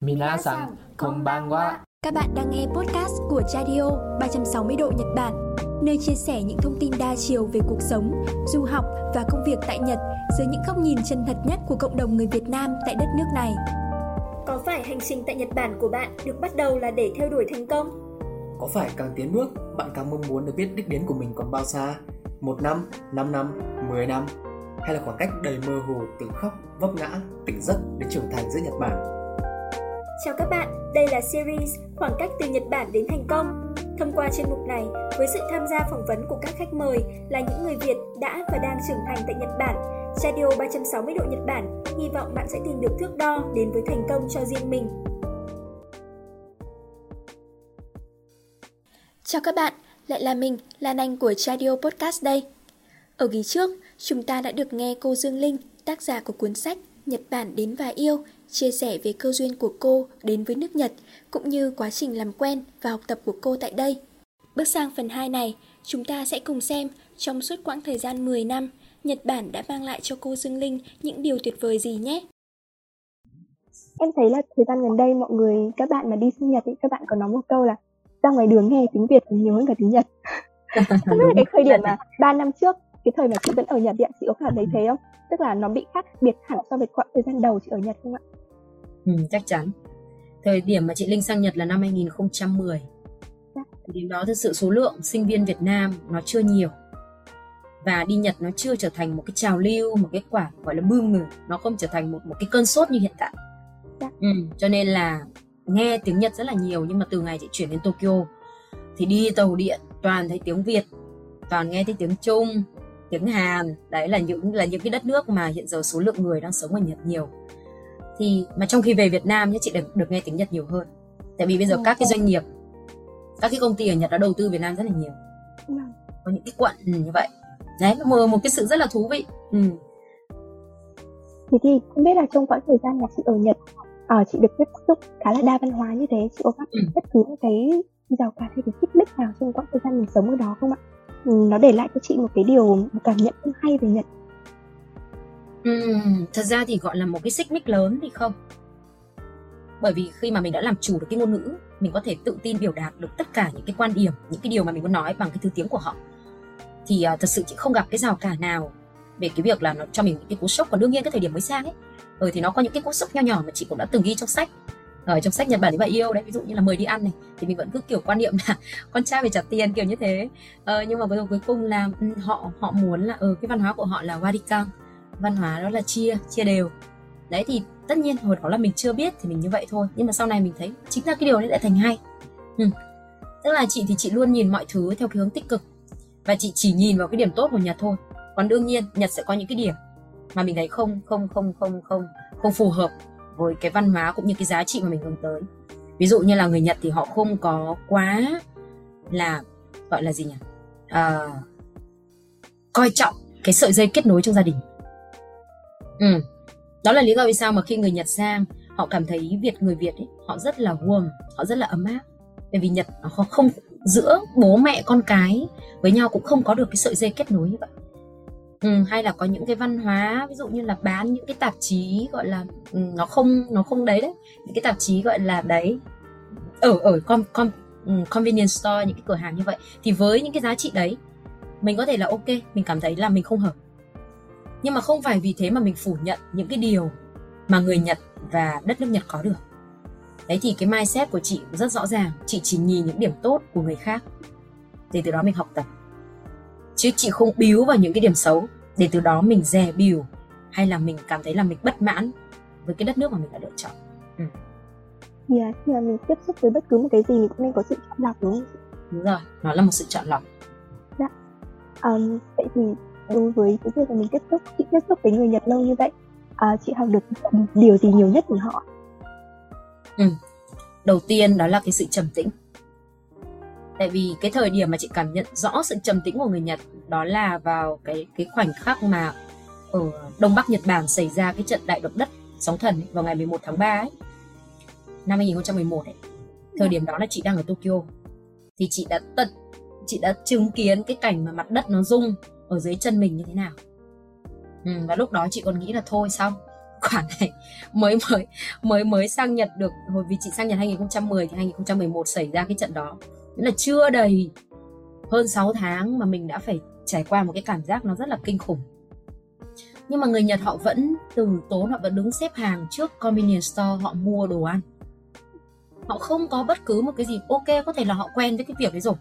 Minasan, konbanwa. Các bạn đang nghe podcast của Radio 360 độ Nhật Bản, nơi chia sẻ những thông tin đa chiều về cuộc sống, du học và công việc tại Nhật dưới những góc nhìn chân thật nhất của cộng đồng người Việt Nam tại đất nước này. Có phải hành trình tại Nhật Bản của bạn được bắt đầu là để theo đuổi thành công? Có phải càng tiến bước, bạn càng mong muốn được biết đích đến của mình còn bao xa? Một năm, năm năm, mười năm? Hay là khoảng cách đầy mơ hồ từ khóc, vấp ngã, tỉnh giấc đến trưởng thành giữa Nhật Bản? Chào các bạn, đây là series Khoảng cách từ Nhật Bản đến thành công. Thông qua chuyên mục này, với sự tham gia phỏng vấn của các khách mời là những người Việt đã và đang trưởng thành tại Nhật Bản, Radio 360 độ Nhật Bản hy vọng bạn sẽ tìm được thước đo đến với thành công cho riêng mình. Chào các bạn, lại là mình, Lan Anh của Radio Podcast đây. Ở kỳ trước, chúng ta đã được nghe cô Dương Linh, tác giả của cuốn sách Nhật Bản đến và yêu, chia sẻ về cơ duyên của cô đến với nước Nhật, cũng như quá trình làm quen và học tập của cô tại đây. Bước sang phần 2 này, chúng ta sẽ cùng xem trong suốt quãng thời gian 10 năm, Nhật Bản đã mang lại cho cô Dương Linh những điều tuyệt vời gì nhé. Em thấy là thời gian gần đây mọi người, các bạn mà đi sang Nhật thì các bạn có nói một câu là ra ngoài đường nghe tiếng Việt nhiều hơn cả tiếng Nhật. Không biết là cái thời điểm mà 3 năm trước cái thời mà chị vẫn ở Nhật thì chị có cảm thấy thế không? Tức là nó bị khác biệt hẳn so với quãng thời gian đầu chị ở Nhật không ạ? Ừ, chắc chắn. Thời điểm mà chị Linh sang Nhật là năm 2010. Dạ. Thời điểm đó thực sự số lượng sinh viên Việt Nam nó chưa nhiều. Và đi Nhật nó chưa trở thành một cái trào lưu, một cái quả gọi là boom người. Nó không trở thành một một cái cơn sốt như hiện tại. Dạ. Ừ, cho nên là nghe tiếng Nhật rất là nhiều nhưng mà từ ngày chị chuyển đến Tokyo thì đi tàu điện toàn thấy tiếng Việt, toàn nghe thấy tiếng Trung, tiếng Hàn. Đấy là những là những cái đất nước mà hiện giờ số lượng người đang sống ở Nhật nhiều thì mà trong khi về Việt Nam nhé chị được được nghe tiếng Nhật nhiều hơn tại vì bây giờ ừ, các cái doanh nghiệp các cái công ty ở Nhật đã đầu tư Việt Nam rất là nhiều ừ. có những cái quận như vậy đấy một một cái sự rất là thú vị ừ. thì thì không biết là trong quãng thời gian mà chị ở Nhật à, chị được tiếp xúc khá là đa văn hóa như thế chị có gặp ừ. bất cứ cái rào cản hay cái xích mích nào trong quãng thời gian mình sống ở đó không ạ ừ, Ừ, nó để lại cho chị một cái điều một cảm nhận không hay về Nhật ừ, thật ra thì gọi là một cái xích mích lớn thì không. Bởi vì khi mà mình đã làm chủ được cái ngôn ngữ, mình có thể tự tin biểu đạt được tất cả những cái quan điểm, những cái điều mà mình muốn nói bằng cái thứ tiếng của họ. Thì uh, thật sự chị không gặp cái rào cản nào về cái việc là nó cho mình những cái cú sốc còn đương nhiên cái thời điểm mới sang ấy ừ, thì nó có những cái cú sốc nho nhỏ mà chị cũng đã từng ghi trong sách ở trong sách Nhật Bản và yêu đấy ví dụ như là mời đi ăn này thì mình vẫn cứ kiểu quan niệm là con trai phải trả tiền kiểu như thế. Ờ, nhưng mà cuối cùng là ừ, họ họ muốn là ừ, cái văn hóa của họ là warikan văn hóa đó là chia chia đều. Đấy thì tất nhiên hồi đó là mình chưa biết thì mình như vậy thôi nhưng mà sau này mình thấy chính là cái điều đấy lại thành hay. Ừ. tức là chị thì chị luôn nhìn mọi thứ theo cái hướng tích cực và chị chỉ nhìn vào cái điểm tốt của nhật thôi. Còn đương nhiên nhật sẽ có những cái điểm mà mình thấy không không không không không không phù hợp với cái văn hóa cũng như cái giá trị mà mình hướng tới ví dụ như là người nhật thì họ không có quá là gọi là gì nhỉ à, coi trọng cái sợi dây kết nối trong gia đình Ừ. Đó là lý do vì sao mà khi người Nhật sang họ cảm thấy Việt người Việt ấy, họ rất là warm, họ rất là ấm áp. Bởi vì Nhật họ không giữa bố mẹ con cái với nhau cũng không có được cái sợi dây kết nối như vậy. Ừ, hay là có những cái văn hóa ví dụ như là bán những cái tạp chí gọi là ừ, nó không nó không đấy đấy. Những cái tạp chí gọi là đấy. Ở ở con con ừ, convenience store những cái cửa hàng như vậy. Thì với những cái giá trị đấy mình có thể là ok mình cảm thấy là mình không hợp. Nhưng mà không phải vì thế mà mình phủ nhận những cái điều mà người Nhật và đất nước Nhật có được. Đấy thì cái mindset của chị rất rõ ràng. Chị chỉ nhìn những điểm tốt của người khác. Để từ đó mình học tập chứ chị không biếu vào những cái điểm xấu để từ đó mình dè bìu hay là mình cảm thấy là mình bất mãn với cái đất nước mà mình đã lựa chọn ừ. Yeah, khi mà mình tiếp xúc với bất cứ một cái gì mình cũng nên có sự chọn lọc đúng không? Đúng rồi, nó là một sự chọn lọc. Dạ. Um, vậy thì đối với cái việc mà mình tiếp xúc chị tiếp xúc với người Nhật lâu như vậy à, chị học được điều gì nhiều nhất từ họ ừ. đầu tiên đó là cái sự trầm tĩnh tại vì cái thời điểm mà chị cảm nhận rõ sự trầm tĩnh của người Nhật đó là vào cái cái khoảnh khắc mà ở Đông Bắc Nhật Bản xảy ra cái trận đại động đất sóng thần vào ngày 11 tháng 3 ấy, năm 2011 ấy. Thời điểm đó là chị đang ở Tokyo. Thì chị đã tận chị đã chứng kiến cái cảnh mà mặt đất nó rung ở dưới chân mình như thế nào. Ừ, và lúc đó chị còn nghĩ là thôi xong khoản này mới mới mới mới sang Nhật được hồi vì chị sang Nhật 2010 thì 2011 xảy ra cái trận đó. Nghĩa là chưa đầy hơn 6 tháng mà mình đã phải trải qua một cái cảm giác nó rất là kinh khủng. Nhưng mà người Nhật họ vẫn từ tốn họ vẫn đứng xếp hàng trước convenience store họ mua đồ ăn. Họ không có bất cứ một cái gì ok có thể là họ quen với cái việc đấy rồi.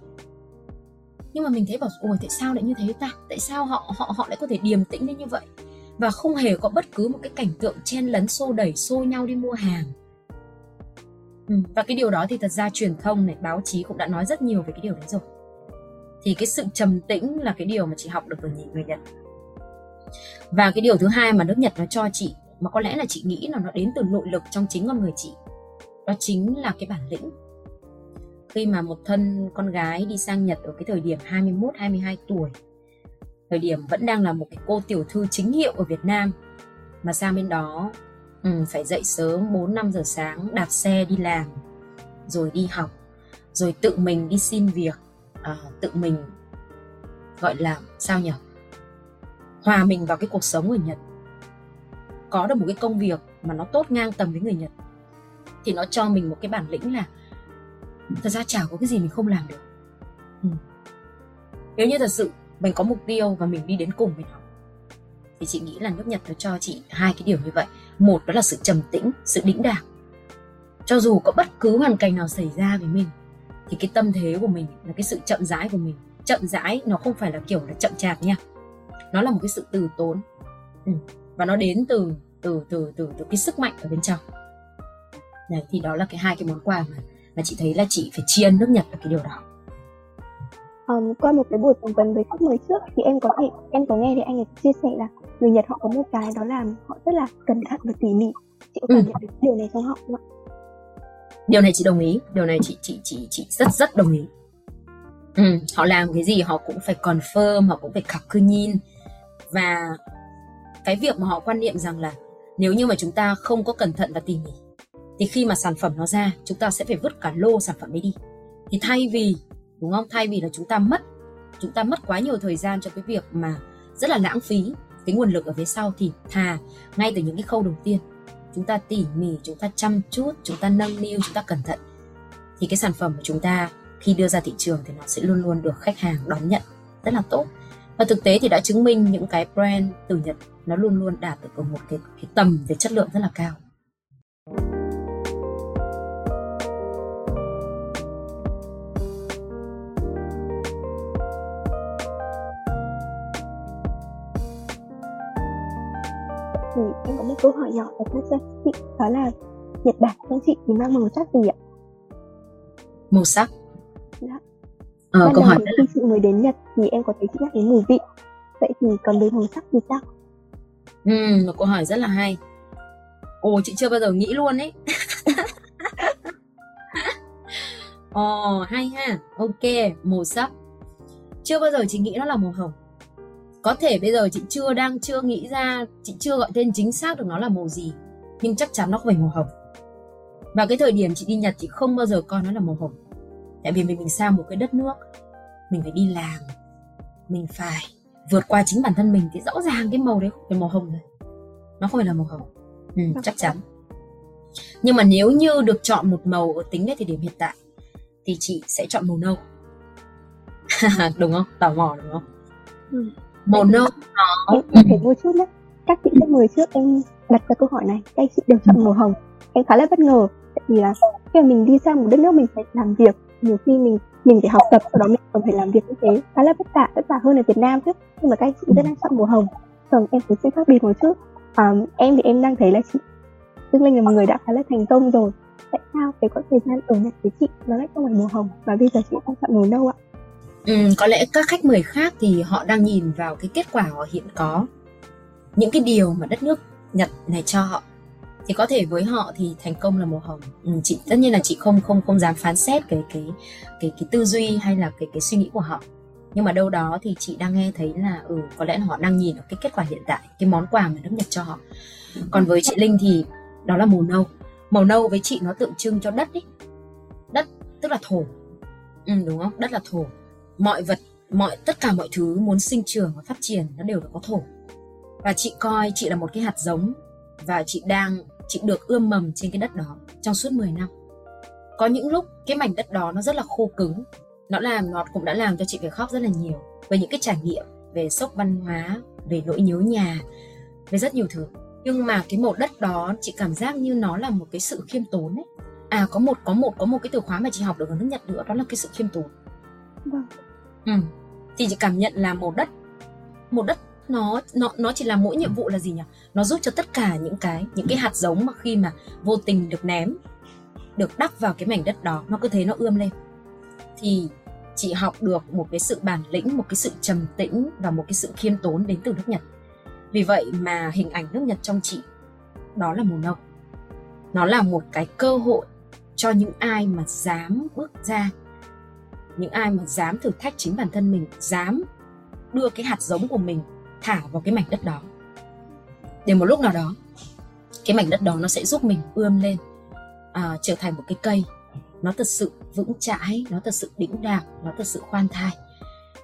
Nhưng mà mình thấy bảo ôi tại sao lại như thế ta? Tại sao họ họ họ lại có thể điềm tĩnh đến như vậy? Và không hề có bất cứ một cái cảnh tượng chen lấn xô đẩy xô nhau đi mua hàng. Ừ, và cái điều đó thì thật ra truyền thông này báo chí cũng đã nói rất nhiều về cái điều đấy rồi thì cái sự trầm tĩnh là cái điều mà chị học được từ người Nhật. Và cái điều thứ hai mà nước Nhật nó cho chị mà có lẽ là chị nghĩ là nó đến từ nội lực trong chính con người chị đó chính là cái bản lĩnh. Khi mà một thân con gái đi sang Nhật ở cái thời điểm 21 22 tuổi thời điểm vẫn đang là một cái cô tiểu thư chính hiệu ở Việt Nam mà sang bên đó ừ, phải dậy sớm 4 5 giờ sáng đạp xe đi làm rồi đi học rồi tự mình đi xin việc. Ờ, tự mình, gọi là, sao nhỉ? Hòa mình vào cái cuộc sống người Nhật. Có được một cái công việc mà nó tốt ngang tầm với người Nhật, thì nó cho mình một cái bản lĩnh là thật ra chả có cái gì mình không làm được. Ừ. nếu như thật sự mình có mục tiêu và mình đi đến cùng với nó, thì chị nghĩ là nước Nhật nó cho chị hai cái điều như vậy. Một đó là sự trầm tĩnh, sự đĩnh đạc cho dù có bất cứ hoàn cảnh nào xảy ra với mình thì cái tâm thế của mình là cái sự chậm rãi của mình. Chậm rãi nó không phải là kiểu là chậm chạp nha. Nó là một cái sự từ tốn. Ừ. và nó đến từ từ từ từ từ cái sức mạnh ở bên trong. Đấy, thì đó là cái hai cái món quà mà mà chị thấy là chị phải tri ân nước Nhật ở cái điều đó. Um, qua một cái buổi phỏng vấn với khách mời trước thì em có thể em có nghe thì anh ấy chia sẻ là người Nhật họ có một cái đó là họ rất là cẩn thận và tỉ mỉ. Chị có cảm ừ. nhận được điều này trong họ không ạ điều này chị đồng ý điều này chị chị chị chị rất rất đồng ý. Ừ, họ làm cái gì họ cũng phải confirm họ cũng phải khắc cư nhìn và cái việc mà họ quan niệm rằng là nếu như mà chúng ta không có cẩn thận và tỉ mỉ thì khi mà sản phẩm nó ra chúng ta sẽ phải vứt cả lô sản phẩm ấy đi. Thì thay vì đúng không? Thay vì là chúng ta mất chúng ta mất quá nhiều thời gian cho cái việc mà rất là lãng phí cái nguồn lực ở phía sau thì thà ngay từ những cái khâu đầu tiên chúng ta tỉ mỉ chúng ta chăm chút chúng ta nâng niu chúng ta cẩn thận. Thì cái sản phẩm của chúng ta khi đưa ra thị trường thì nó sẽ luôn luôn được khách hàng đón nhận rất là tốt. Và thực tế thì đã chứng minh những cái brand từ Nhật nó luôn luôn đạt được ở một cái, cái tầm về chất lượng rất là cao. Câu hỏi nhỏ đặt ra cho chị đó là Nhật Bản theo chị thì mang màu sắc gì ạ? Màu sắc? Dạ. Ờ, câu hỏi khi chị mới đến Nhật thì em có thấy chị nhắc đến mùi vị. Vậy thì còn về màu sắc thì sao? Ừ, một câu hỏi rất là hay. Ồ, chị chưa bao giờ nghĩ luôn ấy. Ồ, hay ha. Ok, màu sắc. Chưa bao giờ chị nghĩ nó là màu hồng có thể bây giờ chị chưa đang chưa nghĩ ra chị chưa gọi tên chính xác được nó là màu gì nhưng chắc chắn nó không phải màu hồng. Và cái thời điểm chị đi nhật chị không bao giờ coi nó là màu hồng. Tại vì mình mình sang một cái đất nước mình phải đi làm mình phải vượt qua chính bản thân mình thì rõ ràng cái màu đấy không phải màu hồng rồi. Nó không phải là màu hồng. Ừ, chắc chắn. Nhưng mà nếu như được chọn một màu ở tính đến thời điểm hiện tại thì chị sẽ chọn màu nâu. Đúng không? Tò mò đúng không? Ừ màu nâu nó phải mua chút nhé các chị khách mời trước em đặt ra câu hỏi này. Các chị đều chọn màu hồng. Em khá là bất ngờ tại vì là khi mà mình đi sang một đất nước mình phải làm việc nhiều khi mình mình phải học tập sau đó mình còn phải làm việc như thế. Khá là vất vả vất vả hơn ở Việt Nam chứ. Nhưng mà các chị rất đang chọn màu hồng. Thường em thấy sẽ khác biệt một chút. À, em thì em đang thấy là chị Dương Linh là một người đã khá là thành công rồi. Tại sao cái quãng thời gian ở Nhật với chị nó lại không phải màu hồng? Và bây giờ chị đang chọn màu nâu ạ Ừ, có lẽ các khách mời khác thì họ đang nhìn vào cái kết quả họ hiện có. Những cái điều mà đất nước Nhật này cho họ. Thì có thể với họ thì thành công là màu hồng. Ừ, chị tất nhiên là chị không không không dám phán xét cái cái cái cái tư duy hay là cái cái suy nghĩ của họ. Nhưng mà đâu đó thì chị đang nghe thấy là ừ có lẽ là họ đang nhìn ở cái kết quả hiện tại cái món quà mà nước Nhật cho họ. Còn với chị Linh thì đó là màu nâu. Màu nâu với chị nó tượng trưng cho đất ấy. Đất tức là thổ. Ừ, đúng không? Đất là thổ mọi vật, mọi, tất cả mọi thứ muốn sinh trưởng và phát triển nó đều phải có thổ. Và chị coi, chị là một cái hạt giống và chị đang, chị được ươm mầm trên cái đất đó trong suốt 10 năm. Có những lúc cái mảnh đất đó nó rất là khô cứng, nó làm, nó cũng đã làm cho chị phải khóc rất là nhiều về những cái trải nghiệm, về sốc văn hóa, về nỗi nhớ nhà, về rất nhiều thứ. Nhưng mà cái màu đất đó, chị cảm giác như nó là một cái sự khiêm tốn ấy. À có một có một có một cái từ khóa mà chị học được ở nước nhật nữa, đó là cái sự khiêm tốn. Vâng ừ. thì chị cảm nhận là một đất. Một đất nó nó nó chỉ là mỗi nhiệm vụ là gì nhỉ? Nó giúp cho tất cả những cái những cái hạt giống mà khi mà vô tình được ném, được đắp vào cái mảnh đất đó, nó cứ thế nó ươm lên. Thì chị học được một cái sự bản lĩnh, một cái sự trầm tĩnh và một cái sự khiêm tốn đến từ nước nhật. Vì vậy mà hình ảnh nước nhật trong chị, đó là màu nâu. Nó là một cái cơ hội cho những ai mà dám bước ra những ai mà dám thử thách chính bản thân mình dám đưa cái hạt giống của mình thả vào cái mảnh đất đó. Để một lúc nào đó cái mảnh đất đó nó sẽ giúp mình ươm lên à, trở thành một cái cây. Nó thật sự vững chãi nó thật sự đĩnh đạc nó thật sự khoan thai.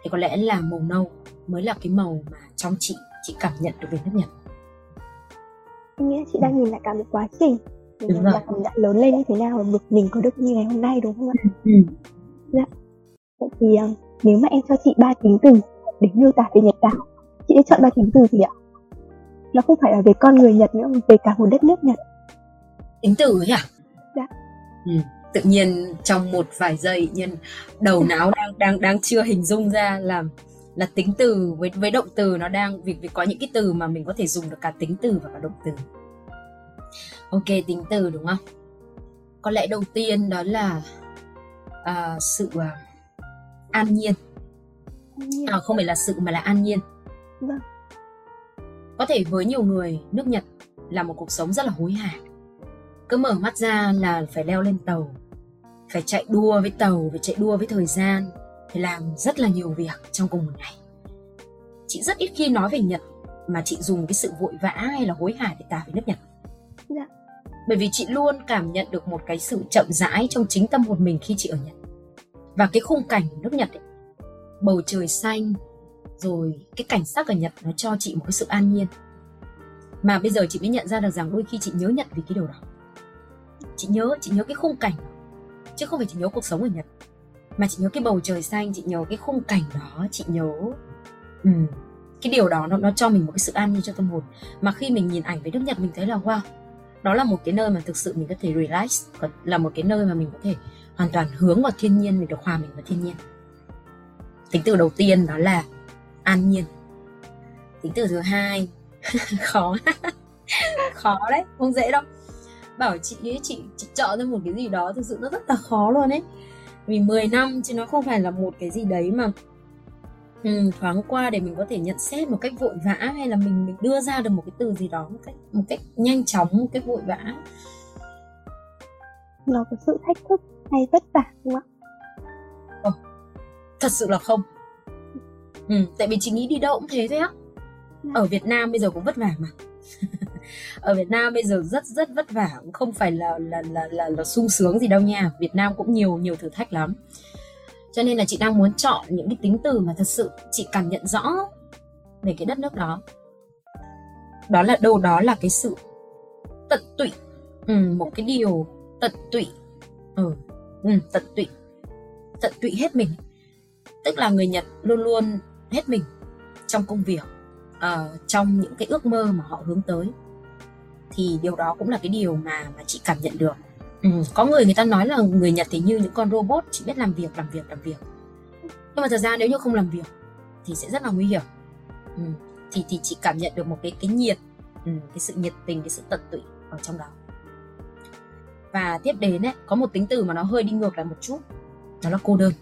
Thì có lẽ là màu nâu mới là cái màu mà trong chị chị cảm nhận được về nước nhật. Em nghĩ là chị đang nhìn lại cả một quá trình. Mình mình đã lớn lên như thế nào và mình có được như ngày hôm nay đúng không ạ? Ừ. vậy thì um, nếu mà em cho chị ba tính từ để miêu tả về nhật bản chị sẽ chọn ba tính từ gì ạ? Nó không phải là về con người nhật nữa mà về cả một đất nước nhật. Tính từ à Dạ. ừ. tự nhiên trong một vài giây nhân đầu não đang đang đang chưa hình dung ra là là tính từ với với động từ nó đang vì vì có những cái từ mà mình có thể dùng được cả tính từ và cả động từ. Ok tính từ đúng không? Có lẽ đầu tiên đó là à, sự à, an nhiên. À, không phải là sự mà là an nhiên. Vâng. có thể với nhiều người nước nhật là một cuộc sống rất là hối hả. Cứ mở mắt ra là phải leo lên tàu phải chạy đua với tàu phải chạy đua với thời gian phải làm rất là nhiều việc trong cùng một ngày. Chị rất ít khi nói về nhật mà chị dùng cái sự vội vã hay là hối hả để tả về nước nhật. Dạ. bởi vì chị luôn cảm nhận được một cái sự chậm rãi trong chính tâm hồn mình khi chị ở nhật và cái khung cảnh nước nhật ấy, bầu trời xanh rồi cái cảnh sắc ở nhật nó cho chị một cái sự an nhiên. Mà bây giờ chị mới nhận ra được rằng đôi khi chị nhớ nhật vì cái điều đó. Chị nhớ chị nhớ cái khung cảnh chứ không phải chị nhớ cuộc sống ở nhật. Mà chị nhớ cái bầu trời xanh chị nhớ cái khung cảnh đó chị nhớ ừ, cái điều đó nó, nó cho mình một cái sự an nhiên cho tâm hồn. Mà khi mình nhìn ảnh về nước nhật mình thấy là wow đó là một cái nơi mà thực sự mình có thể relax là một cái nơi mà mình có thể hoàn toàn hướng vào thiên nhiên mình được hòa mình vào thiên nhiên. Tính từ đầu tiên đó là an nhiên. Tính từ thứ hai khó. Khó đấy không dễ đâu. Bảo chị ấy chị chị chọn ra một cái gì đó thực sự nó rất là khó luôn ấy. Vì 10 năm chứ nó không phải là một cái gì đấy mà ừ, thoáng qua để mình có thể nhận xét một cách vội vã hay là mình mình đưa ra được một cái từ gì đó một cách một cách nhanh chóng một cách vội vã. Nó có sự thách thức hay vất vả không ạ? Thật sự là không. Ừ, tại vì chị nghĩ đi đâu cũng thế thôi á. Ở Việt Nam bây giờ cũng vất vả mà. Ở Việt Nam bây giờ rất rất vất vả. Cũng không phải là là là là, là sung sướng gì đâu nha. Việt Nam cũng nhiều nhiều thử thách lắm. Cho nên là chị đang muốn chọn những cái tính từ mà thật sự chị cảm nhận rõ về cái đất nước đó. Đó là đâu đó là cái sự tận tụy. Ừ, một cái điều tận tụy. Ừ, ừ tận tụy. Tận tụy hết mình. Tức là người Nhật luôn luôn hết mình trong công việc uh, trong những cái ước mơ mà họ hướng tới. Thì điều đó cũng là cái điều mà mà chị cảm nhận được. Ừ, có người người ta nói là người Nhật thì như những con robot chỉ biết làm việc làm việc làm việc. Nhưng mà thật ra nếu như không làm việc thì sẽ rất là nguy hiểm. Ừ, thì thì chị cảm nhận được một cái cái nhiệt ừ, cái sự nhiệt tình cái sự tận tụy ở trong đó và tiếp đến ấy có một tính từ mà nó hơi đi ngược lại một chút. Đó là cô đơn.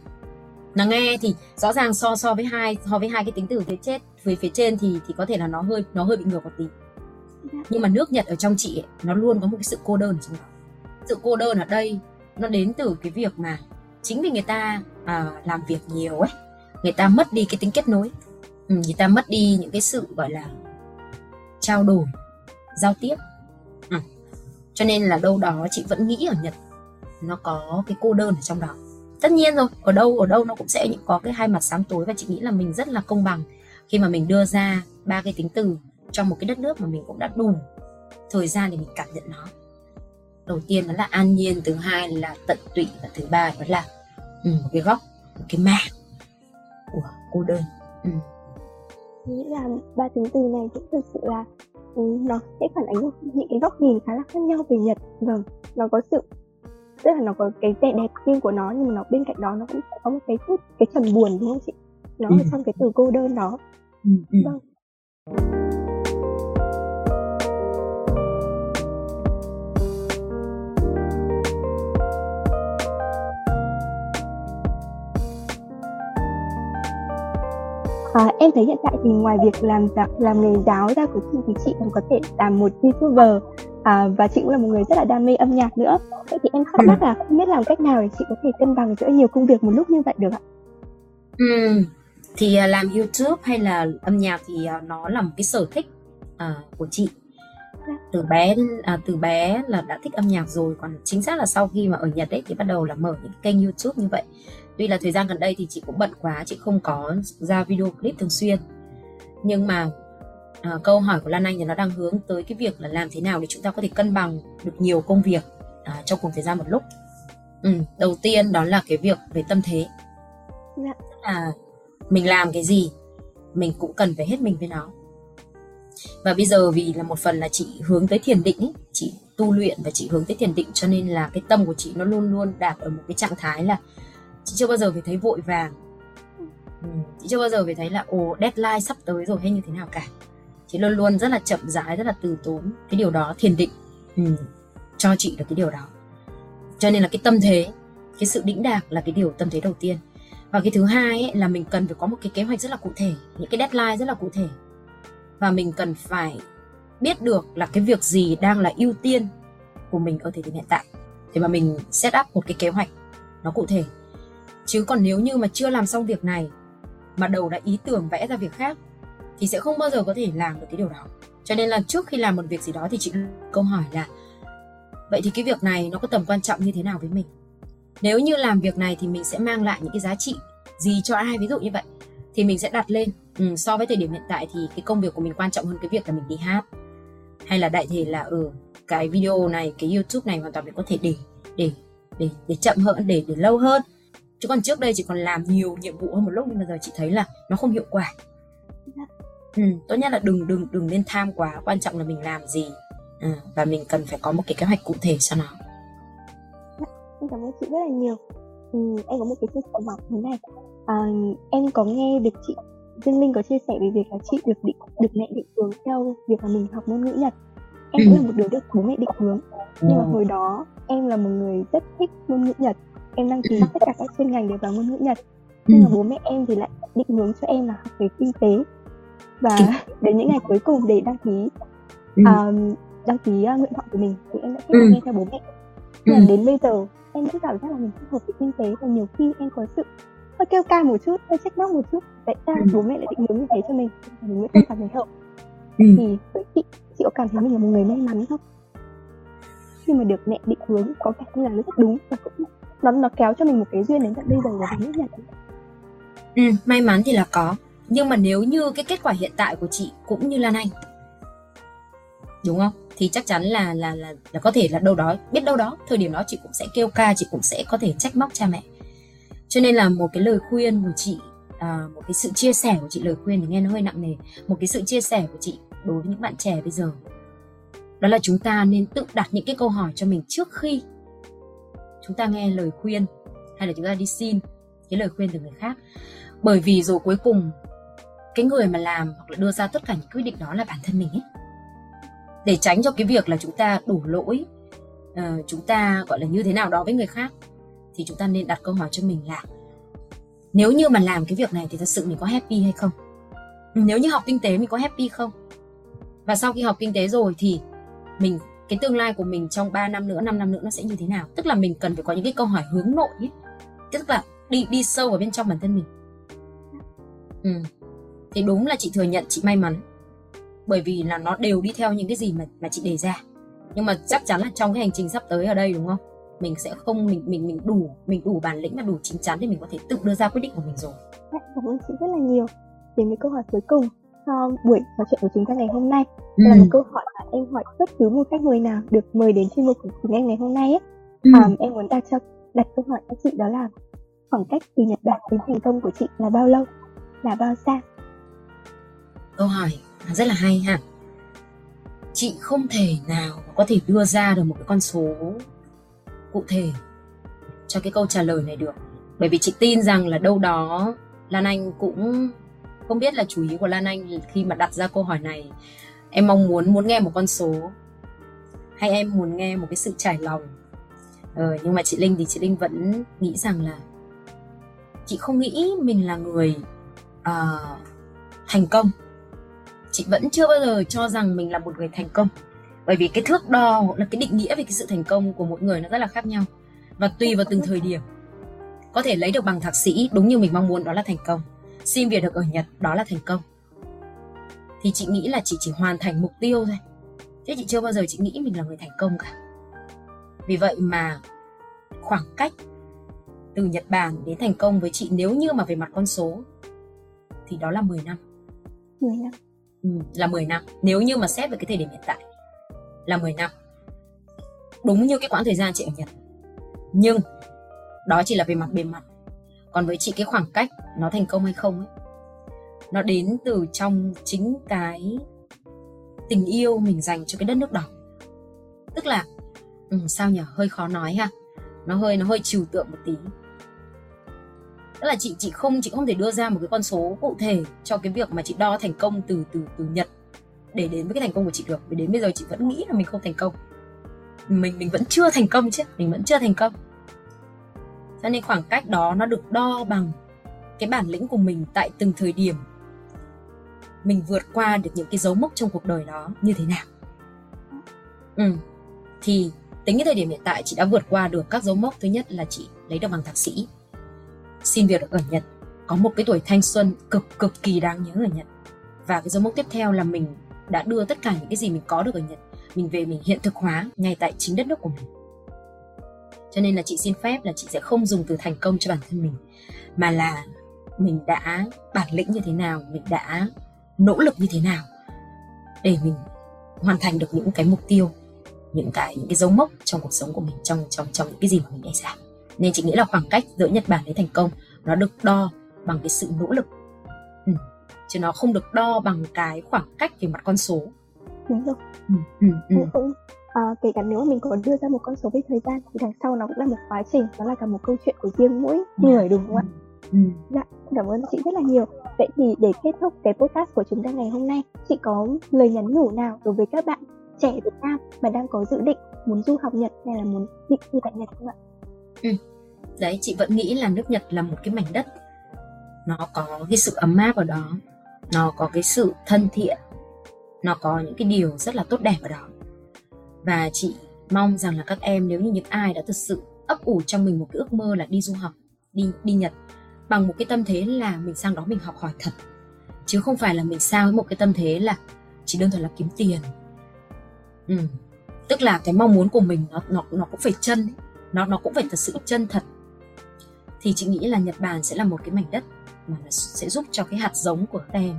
Nó nghe thì rõ ràng so so với hai so với hai cái tính từ phía chết phía phía trên thì thì có thể là nó hơi nó hơi bị ngược một tí. Nhưng mà nước Nhật ở trong chị ấy, nó luôn có một cái sự cô đơn trong đó. Sự cô đơn ở đây nó đến từ cái việc mà chính vì người ta à, làm việc nhiều ấy người ta mất đi cái tính kết nối. Ừ, người ta mất đi những cái sự gọi là trao đổi giao tiếp cho nên là đâu đó chị vẫn nghĩ ở Nhật nó có cái cô đơn ở trong đó. Tất nhiên rồi ở đâu ở đâu nó cũng sẽ có cái hai mặt sáng tối và chị nghĩ là mình rất là công bằng khi mà mình đưa ra ba cái tính từ trong một cái đất nước mà mình cũng đã đủ thời gian để mình cảm nhận nó. Đầu tiên đó là an nhiên thứ hai là tận tụy và thứ ba đó là ừ, một cái góc một cái mảng của cô đơn. Ừ. nghĩ là ba tính từ này cũng thực sự là nó sẽ phản ánh những cái góc nhìn khá là khác nhau về nhật vâng nó có sự tức là nó có cái vẻ đẹp riêng của nó nhưng mà nó bên cạnh đó nó cũng có một cái chút cái trầm buồn đúng không chị nó ừ. ở trong cái từ cô đơn đó ừ, ừ. vâng À, em thấy hiện tại thì ngoài việc làm làm nghề giáo ra của chị thì chị còn có thể làm một youtuber à, và chị cũng là một người rất là đam mê âm nhạc nữa. Vậy thì em thắc mắc là không biết làm cách nào để chị có thể cân bằng giữa nhiều công việc một lúc như vậy được ạ? Ừ, thì à, làm YouTube hay là âm nhạc thì à, nó là một cái sở thích uh, của chị dạ. từ bé à, từ bé là đã thích âm nhạc rồi còn chính xác là sau khi mà ở Nhật ấy thì bắt đầu là mở những kênh YouTube như vậy tuy là thời gian gần đây thì chị cũng bận quá chị không có ra video clip thường xuyên. Nhưng mà à, câu hỏi của Lan Anh thì nó đang hướng tới cái việc là làm thế nào để chúng ta có thể cân bằng được nhiều công việc à, trong cùng thời gian một lúc. Ừ, đầu tiên đó là cái việc về tâm thế. Dạ. tức là mình làm cái gì mình cũng cần phải hết mình với nó. Và bây giờ vì là một phần là chị hướng tới thiền định chị tu luyện và chị hướng tới thiền định cho nên là cái tâm của chị nó luôn luôn đạt ở một cái trạng thái là chị chưa bao giờ phải thấy vội vàng. Ừ, chị chưa bao giờ phải thấy là ồ deadline sắp tới rồi hay như thế nào cả. Chị luôn luôn rất là chậm rãi rất là từ tốn. Cái điều đó thiền định ừ, cho chị được cái điều đó. Cho nên là cái tâm thế cái sự đĩnh đạc là cái điều tâm thế đầu tiên. Và cái thứ hai ấy, là mình cần phải có một cái kế hoạch rất là cụ thể những cái deadline rất là cụ thể. Và mình cần phải biết được là cái việc gì đang là ưu tiên của mình ở thời điểm hiện tại. Để mà mình set up một cái kế hoạch nó cụ thể chứ còn nếu như mà chưa làm xong việc này mà đầu đã ý tưởng vẽ ra việc khác thì sẽ không bao giờ có thể làm được cái điều đó. Cho nên là trước khi làm một việc gì đó thì chị câu hỏi là vậy thì cái việc này nó có tầm quan trọng như thế nào với mình? Nếu như làm việc này thì mình sẽ mang lại những cái giá trị gì cho ai? Ví dụ như vậy thì mình sẽ đặt lên ừ, so với thời điểm hiện tại thì cái công việc của mình quan trọng hơn cái việc là mình đi hát. Hay là đại thể là ở ừ, cái video này cái youtube này hoàn toàn mình có thể để để để để chậm hơn để để lâu hơn chứ còn trước đây chị còn làm nhiều nhiệm vụ hơn một lúc nhưng mà giờ chị thấy là nó không hiệu quả. Ừ, tốt nhất là đừng đừng đừng nên tham quá quan trọng là mình làm gì. Ừ, và mình cần phải có một cái kế hoạch cụ thể cho nó. Em cảm ơn chị rất là nhiều. Ừ, em có một cái chia sẻ mỏng thế này. À, em có nghe được chị Dương Linh có chia sẻ về việc là chị được định được mẹ định hướng theo việc là mình học ngôn ngữ Nhật. Em cũng là một đứa được bố mẹ định hướng. Nhưng mà hồi đó em là một người rất thích ngôn ngữ Nhật em đăng ký tất cả các chuyên ngành đều vào ngôn ngữ Nhật. Nhưng mà bố mẹ em thì lại định hướng cho em là học về kinh tế. Và đến những ngày cuối cùng để đăng ký uh, đăng ký uh, nguyện vọng của mình thì em đã thích nghe theo bố mẹ. Nhưng mà đến bây giờ em cũng cảm giác là mình thích hợp với kinh tế và nhiều khi em có sự hơi kêu ca một chút hơi trách móc một chút. Tại sao ừ. bố mẹ lại định hướng như thế cho mình? Mình mới không cảm thấy hợp. Ừ. thì với chị chị có cảm thấy mình là một người may mắn không? Khi mà được mẹ định hướng có vẻ như là rất đúng và cũng nó nó kéo cho mình một cái duyên đến tận bây giờ là mình nhật ừ, may mắn thì là có. Nhưng mà nếu như cái kết quả hiện tại của chị cũng như Lan Anh đúng không? Thì chắc chắn là là là là có thể là đâu đó biết đâu đó thời điểm đó chị cũng sẽ kêu ca chị cũng sẽ có thể trách móc cha mẹ. Cho nên là một cái lời khuyên của chị à, một cái sự chia sẻ của chị lời khuyên thì nghe nó hơi nặng nề. Một cái sự chia sẻ của chị đối với những bạn trẻ bây giờ đó là chúng ta nên tự đặt những cái câu hỏi cho mình trước khi chúng ta nghe lời khuyên hay là chúng ta đi xin cái lời khuyên từ người khác. Bởi vì rồi cuối cùng cái người mà làm hoặc là đưa ra tất cả những quyết định đó là bản thân mình ấy. Để tránh cho cái việc là chúng ta đổ lỗi uh, chúng ta gọi là như thế nào đó với người khác thì chúng ta nên đặt câu hỏi cho mình là nếu như mà làm cái việc này thì thật sự mình có happy hay không? Nếu như học kinh tế mình có happy không? Và sau khi học kinh tế rồi thì mình cái tương lai của mình trong 3 năm nữa 5 năm nữa nó sẽ như thế nào? Tức là mình cần phải có những cái câu hỏi hướng nội ấy. tức là đi đi sâu vào bên trong bản thân mình. Ừ. thì đúng là chị thừa nhận, chị may mắn. Bởi vì là nó đều đi theo những cái gì mà mà chị đề ra. Nhưng mà chắc chắn là trong cái hành trình sắp tới ở đây, đúng không? Mình sẽ không, mình mình mình đủ mình đủ bản lĩnh và đủ chín chắn để mình có thể tự đưa ra quyết định của mình rồi. Cảm ơn chị rất là nhiều. Đến với câu hỏi cuối cùng cho buổi trò chuyện của chúng ta ngày hôm nay ừ. là một câu hỏi mà em hỏi bất cứ một khách mời nào được mời đến chuyên mục của chúng em ngày hôm nay ấy. Ừ. Um, em muốn đặt cho đặt câu hỏi cho chị đó là khoảng cách từ Nhật Bản đến thành công của chị là bao lâu là bao xa câu hỏi rất là hay ha chị không thể nào có thể đưa ra được một cái con số cụ thể cho cái câu trả lời này được bởi vì chị tin rằng là đâu đó Lan Anh cũng không biết là chủ ý của Lan Anh khi mà đặt ra câu hỏi này. Em mong muốn muốn nghe một con số hay em muốn nghe một cái sự trải lòng? Ờ, nhưng mà chị Linh thì chị Linh vẫn nghĩ rằng là chị không nghĩ mình là người uh, thành công. Chị vẫn chưa bao giờ cho rằng mình là một người thành công. Bởi vì cái thước đo là cái định nghĩa về cái sự thành công của mỗi người nó rất là khác nhau và tùy vào từng thời điểm. Có thể lấy được bằng thạc sĩ đúng như mình mong muốn đó là thành công xin việc được ở nhật đó là thành công thì chị nghĩ là chị chỉ hoàn thành mục tiêu thôi chứ chị chưa bao giờ chị nghĩ mình là người thành công cả vì vậy mà khoảng cách từ Nhật Bản đến thành công với chị nếu như mà về mặt con số thì đó là 10 năm. 10 năm. Ừ, là 10 năm. Nếu như mà xét về cái thời điểm hiện tại là 10 năm. Đúng như cái quãng thời gian chị ở Nhật. Nhưng đó chỉ là về mặt bề mặt. Còn với chị cái khoảng cách nó thành công hay không ấy nó đến từ trong chính cái tình yêu mình dành cho cái đất nước đó. Tức là ừ, sao nhỉ, hơi khó nói ha. Nó hơi nó hơi trừu tượng một tí. Tức là chị chị không chị không thể đưa ra một cái con số cụ thể cho cái việc mà chị đo thành công từ từ từ nhật để đến với cái thành công của chị được. Vì đến bây giờ chị vẫn nghĩ là mình không thành công. Mình mình vẫn chưa thành công chứ. Mình vẫn chưa thành công cho nên khoảng cách đó nó được đo bằng cái bản lĩnh của mình tại từng thời điểm mình vượt qua được những cái dấu mốc trong cuộc đời đó như thế nào. Ừ thì tính cái thời điểm hiện tại chị đã vượt qua được các dấu mốc. Thứ nhất là chị lấy được bằng thạc sĩ. Xin việc ở Nhật. Có một cái tuổi thanh xuân cực cực kỳ đáng nhớ ở Nhật. Và cái dấu mốc tiếp theo là mình đã đưa tất cả những cái gì mình có được ở Nhật, mình về mình hiện thực hóa ngay tại chính đất nước của mình cho nên là chị xin phép là chị sẽ không dùng từ thành công cho bản thân mình mà là mình đã bản lĩnh như thế nào mình đã nỗ lực như thế nào để mình hoàn thành được những cái mục tiêu những cái những cái dấu mốc trong cuộc sống của mình trong trong trong những cái gì mà mình đề ra nên chị nghĩ là khoảng cách giữa Nhật Bản đến thành công nó được đo bằng cái sự nỗ lực ừ. chứ nó không được đo bằng cái khoảng cách về mặt con số đúng rồi ừ. Ừ. Ừ. Cũng, à, kể cả nếu mình có đưa ra một con số về thời gian thì đằng sau nó cũng là một quá trình nó là cả một câu chuyện của riêng mỗi người đúng không ạ ừ. dạ cảm ơn chị rất là nhiều vậy thì để kết thúc cái podcast của chúng ta ngày hôm nay chị có lời nhắn nhủ nào đối với các bạn trẻ Việt Nam mà đang có dự định muốn du học Nhật hay là muốn định cư tại Nhật không ạ? Ừ. Đấy, chị vẫn nghĩ là nước Nhật là một cái mảnh đất nó có cái sự ấm áp ở đó, nó có cái sự thân thiện, nó có những cái điều rất là tốt đẹp ở đó. Và chị mong rằng là các em nếu như những ai đã thực sự ấp ủ trong mình một cái ước mơ là đi du học, đi đi Nhật bằng một cái tâm thế là mình sang đó mình học hỏi thật chứ không phải là mình sang với một cái tâm thế là chỉ đơn thuần là kiếm tiền ừ. tức là cái mong muốn của mình nó nó nó cũng phải chân nó nó cũng phải thật sự chân thật thì chị nghĩ là Nhật Bản sẽ là một cái mảnh đất mà nó sẽ giúp cho cái hạt giống của các em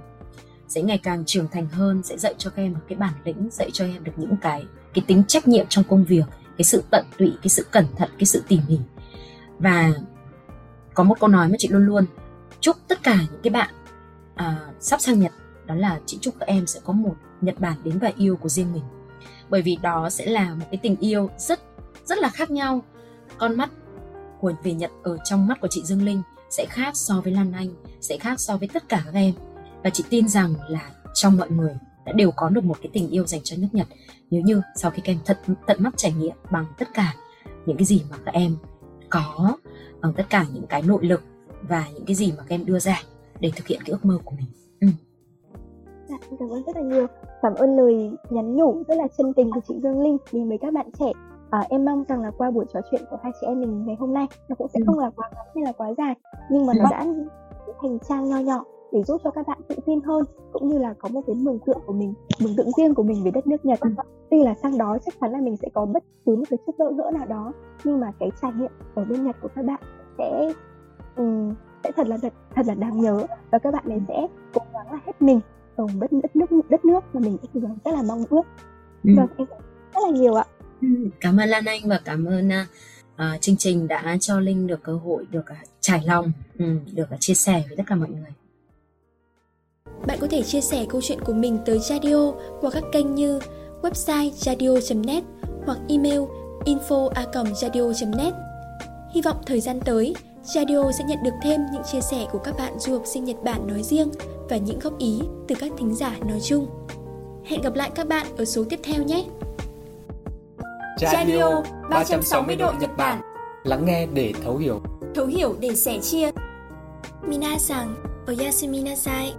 sẽ ngày càng trưởng thành hơn sẽ dạy cho các em một cái bản lĩnh dạy cho em được những cái cái tính trách nhiệm trong công việc cái sự tận tụy cái sự cẩn thận cái sự tỉ mỉ. Và có một câu nói mà chị luôn luôn chúc tất cả những cái bạn à, sắp sang Nhật đó là chị chúc các em sẽ có một Nhật Bản đến và yêu của riêng mình. Bởi vì đó sẽ là một cái tình yêu rất rất là khác nhau. Con mắt của về Nhật ở trong mắt của chị Dương Linh sẽ khác so với Lan Anh sẽ khác so với tất cả các em. Và chị tin rằng là trong mọi người đã đều có được một cái tình yêu dành cho nước Nhật. Nếu như sau khi các em thật tận mắt trải nghiệm bằng tất cả những cái gì mà các em có bằng tất cả những cái nội lực và những cái gì mà các em đưa ra để thực hiện cái ước mơ của mình. Ừ. Dạ, cảm ơn rất là nhiều. Cảm ơn lời nhắn nhủ rất là chân tình của chị Dương Linh đến với các bạn trẻ. À, em mong rằng là qua buổi trò chuyện của hai chị em mình ngày hôm nay nó cũng sẽ ừ. không là quá ngắn hay là quá dài nhưng mà nó đã thành trang nho nhỏ để giúp cho các bạn tự tin hơn cũng như là có một cái mường tượng của mình mường tượng riêng của mình về đất nước Nhật tuy là sang đó chắc chắn là mình sẽ có bất cứ một cái chút bỡ ngỡ nào đó nhưng mà cái trải nghiệm ở bên Nhật của các bạn sẽ um, sẽ thật là thật, thật là đáng nhớ và các bạn ấy sẽ cố gắng là hết mình ở đất, đất nước đất nước mà mình rất là mong ước Ừ. vâng em rất là nhiều ạ Ừ, Cảm ơn Lan Anh và cảm ơn uh, chương trình đã cho Linh được cơ hội được uh, trải lòng, ừ, được uh, chia sẻ với tất cả mọi người. Bạn có thể chia sẻ câu chuyện của mình tới Radio qua các kênh như website radio.net hoặc email info@radio.net. Hy vọng thời gian tới, Radio sẽ nhận được thêm những chia sẻ của các bạn du học sinh Nhật Bản nói riêng và những góp ý từ các thính giả nói chung. Hẹn gặp lại các bạn ở số tiếp theo nhé! Radio 360 độ Nhật Bản Lắng nghe để thấu hiểu Thấu hiểu để sẻ chia Minasan, oyasumi nasai.